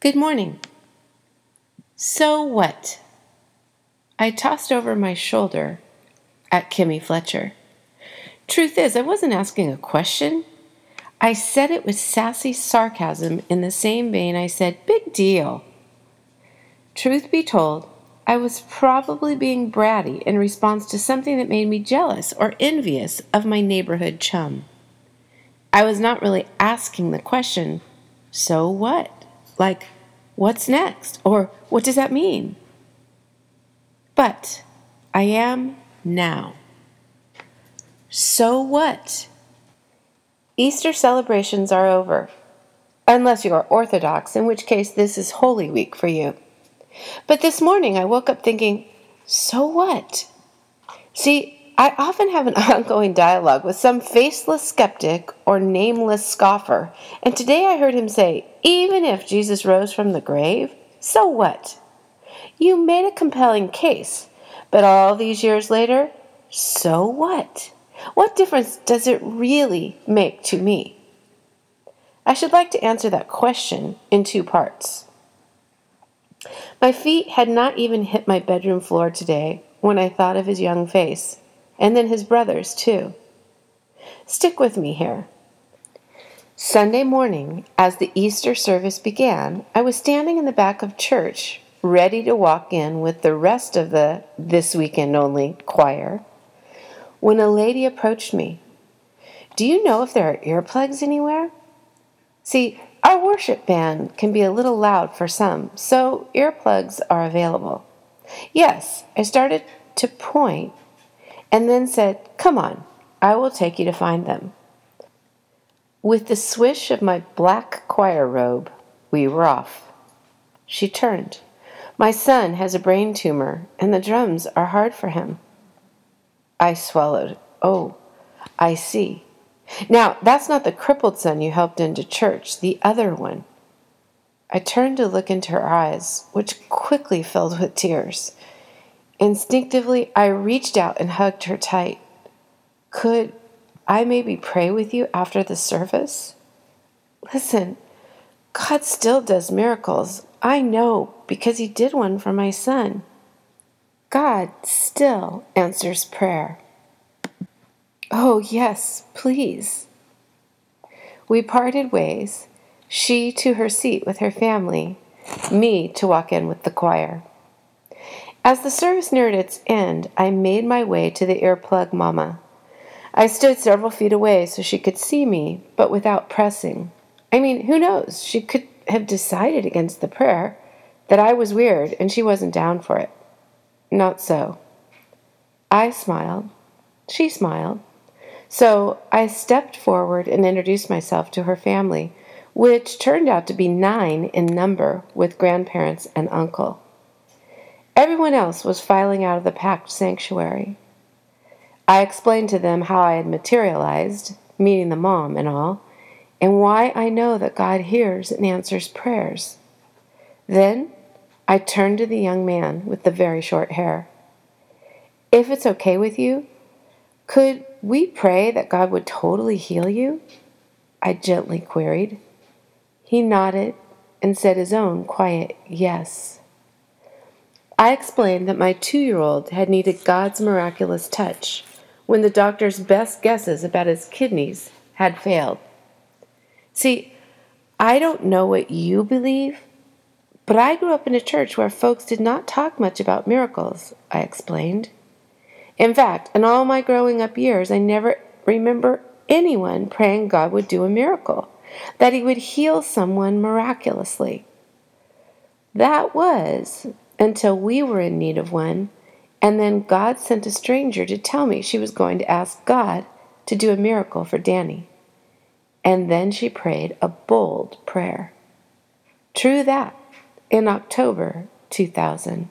Good morning. So what? I tossed over my shoulder at Kimmy Fletcher. Truth is, I wasn't asking a question. I said it with sassy sarcasm in the same vein I said, Big deal. Truth be told, I was probably being bratty in response to something that made me jealous or envious of my neighborhood chum. I was not really asking the question, so what? Like, what's next? Or what does that mean? But I am now. So what? Easter celebrations are over. Unless you are Orthodox, in which case this is Holy Week for you. But this morning I woke up thinking, so what? See, I often have an ongoing dialogue with some faceless skeptic or nameless scoffer, and today I heard him say, even if Jesus rose from the grave, so what? You made a compelling case, but all these years later, so what? What difference does it really make to me? I should like to answer that question in two parts. My feet had not even hit my bedroom floor today when I thought of his young face, and then his brother's too. Stick with me here. Sunday morning, as the Easter service began, I was standing in the back of church, ready to walk in with the rest of the This Weekend Only choir, when a lady approached me. Do you know if there are earplugs anywhere? See, our worship band can be a little loud for some, so earplugs are available. Yes, I started to point and then said, Come on, I will take you to find them. With the swish of my black choir robe, we were off. She turned. My son has a brain tumor, and the drums are hard for him. I swallowed. Oh, I see. Now, that's not the crippled son you helped into church, the other one. I turned to look into her eyes, which quickly filled with tears. Instinctively, I reached out and hugged her tight. Could I maybe pray with you after the service? Listen, God still does miracles. I know because He did one for my son. God still answers prayer. Oh, yes, please. We parted ways, she to her seat with her family, me to walk in with the choir. As the service neared its end, I made my way to the earplug mama. I stood several feet away so she could see me, but without pressing. I mean, who knows? She could have decided against the prayer, that I was weird and she wasn't down for it. Not so. I smiled. She smiled. So I stepped forward and introduced myself to her family, which turned out to be nine in number with grandparents and uncle. Everyone else was filing out of the packed sanctuary. I explained to them how I had materialized, meeting the mom and all, and why I know that God hears and answers prayers. Then I turned to the young man with the very short hair. If it's okay with you, could we pray that God would totally heal you? I gently queried. He nodded and said his own quiet yes. I explained that my two year old had needed God's miraculous touch when the doctor's best guesses about his kidneys had failed. See, I don't know what you believe, but I grew up in a church where folks did not talk much about miracles, I explained. In fact, in all my growing up years, I never remember anyone praying God would do a miracle, that He would heal someone miraculously. That was until we were in need of one, and then God sent a stranger to tell me she was going to ask God to do a miracle for Danny. And then she prayed a bold prayer. True that, in October 2000.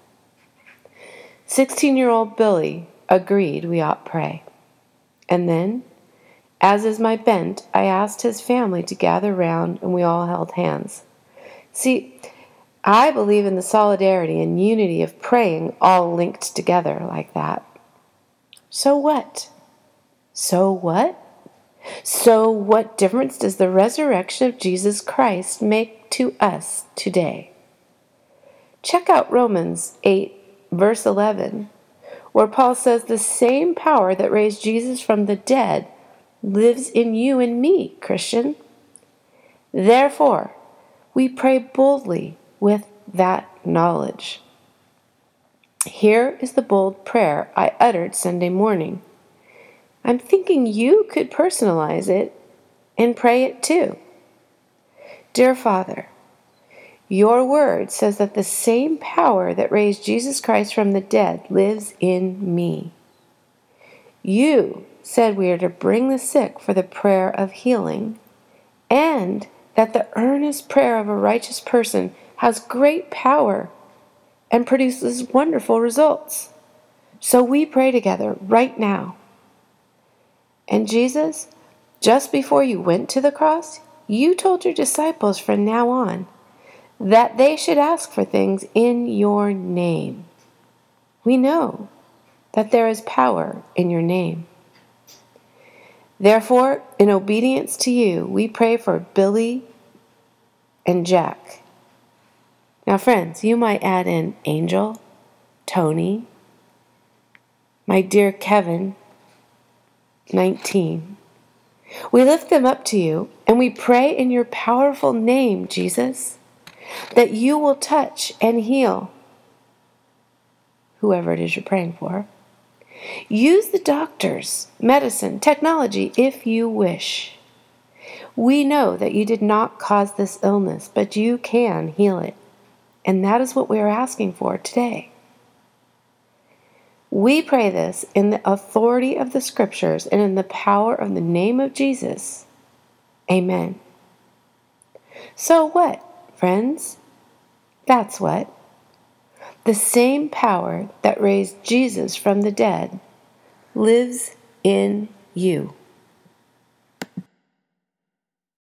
16 year old Billy agreed we ought pray. And then, as is my bent, I asked his family to gather round and we all held hands. See, I believe in the solidarity and unity of praying all linked together like that. So what? So what? So, what difference does the resurrection of Jesus Christ make to us today. Check out Romans 8, verse 11, where Paul says, The same power that raised Jesus from the dead lives in you and me, Christian. Therefore, we pray boldly with that knowledge. Here is the bold prayer I uttered Sunday morning. I'm thinking you could personalize it and pray it too. Dear Father, your word says that the same power that raised Jesus Christ from the dead lives in me. You said we are to bring the sick for the prayer of healing, and that the earnest prayer of a righteous person has great power and produces wonderful results. So we pray together right now. And Jesus, just before you went to the cross, you told your disciples from now on that they should ask for things in your name. We know that there is power in your name. Therefore, in obedience to you, we pray for Billy and Jack. Now, friends, you might add in Angel, Tony, my dear Kevin, 19. We lift them up to you and we pray in your powerful name, Jesus, that you will touch and heal whoever it is you're praying for. Use the doctors, medicine, technology if you wish. We know that you did not cause this illness, but you can heal it. And that is what we are asking for today. We pray this in the authority of the Scriptures and in the power of the name of Jesus. Amen. So what, friends? That's what. The same power that raised Jesus from the dead lives in you.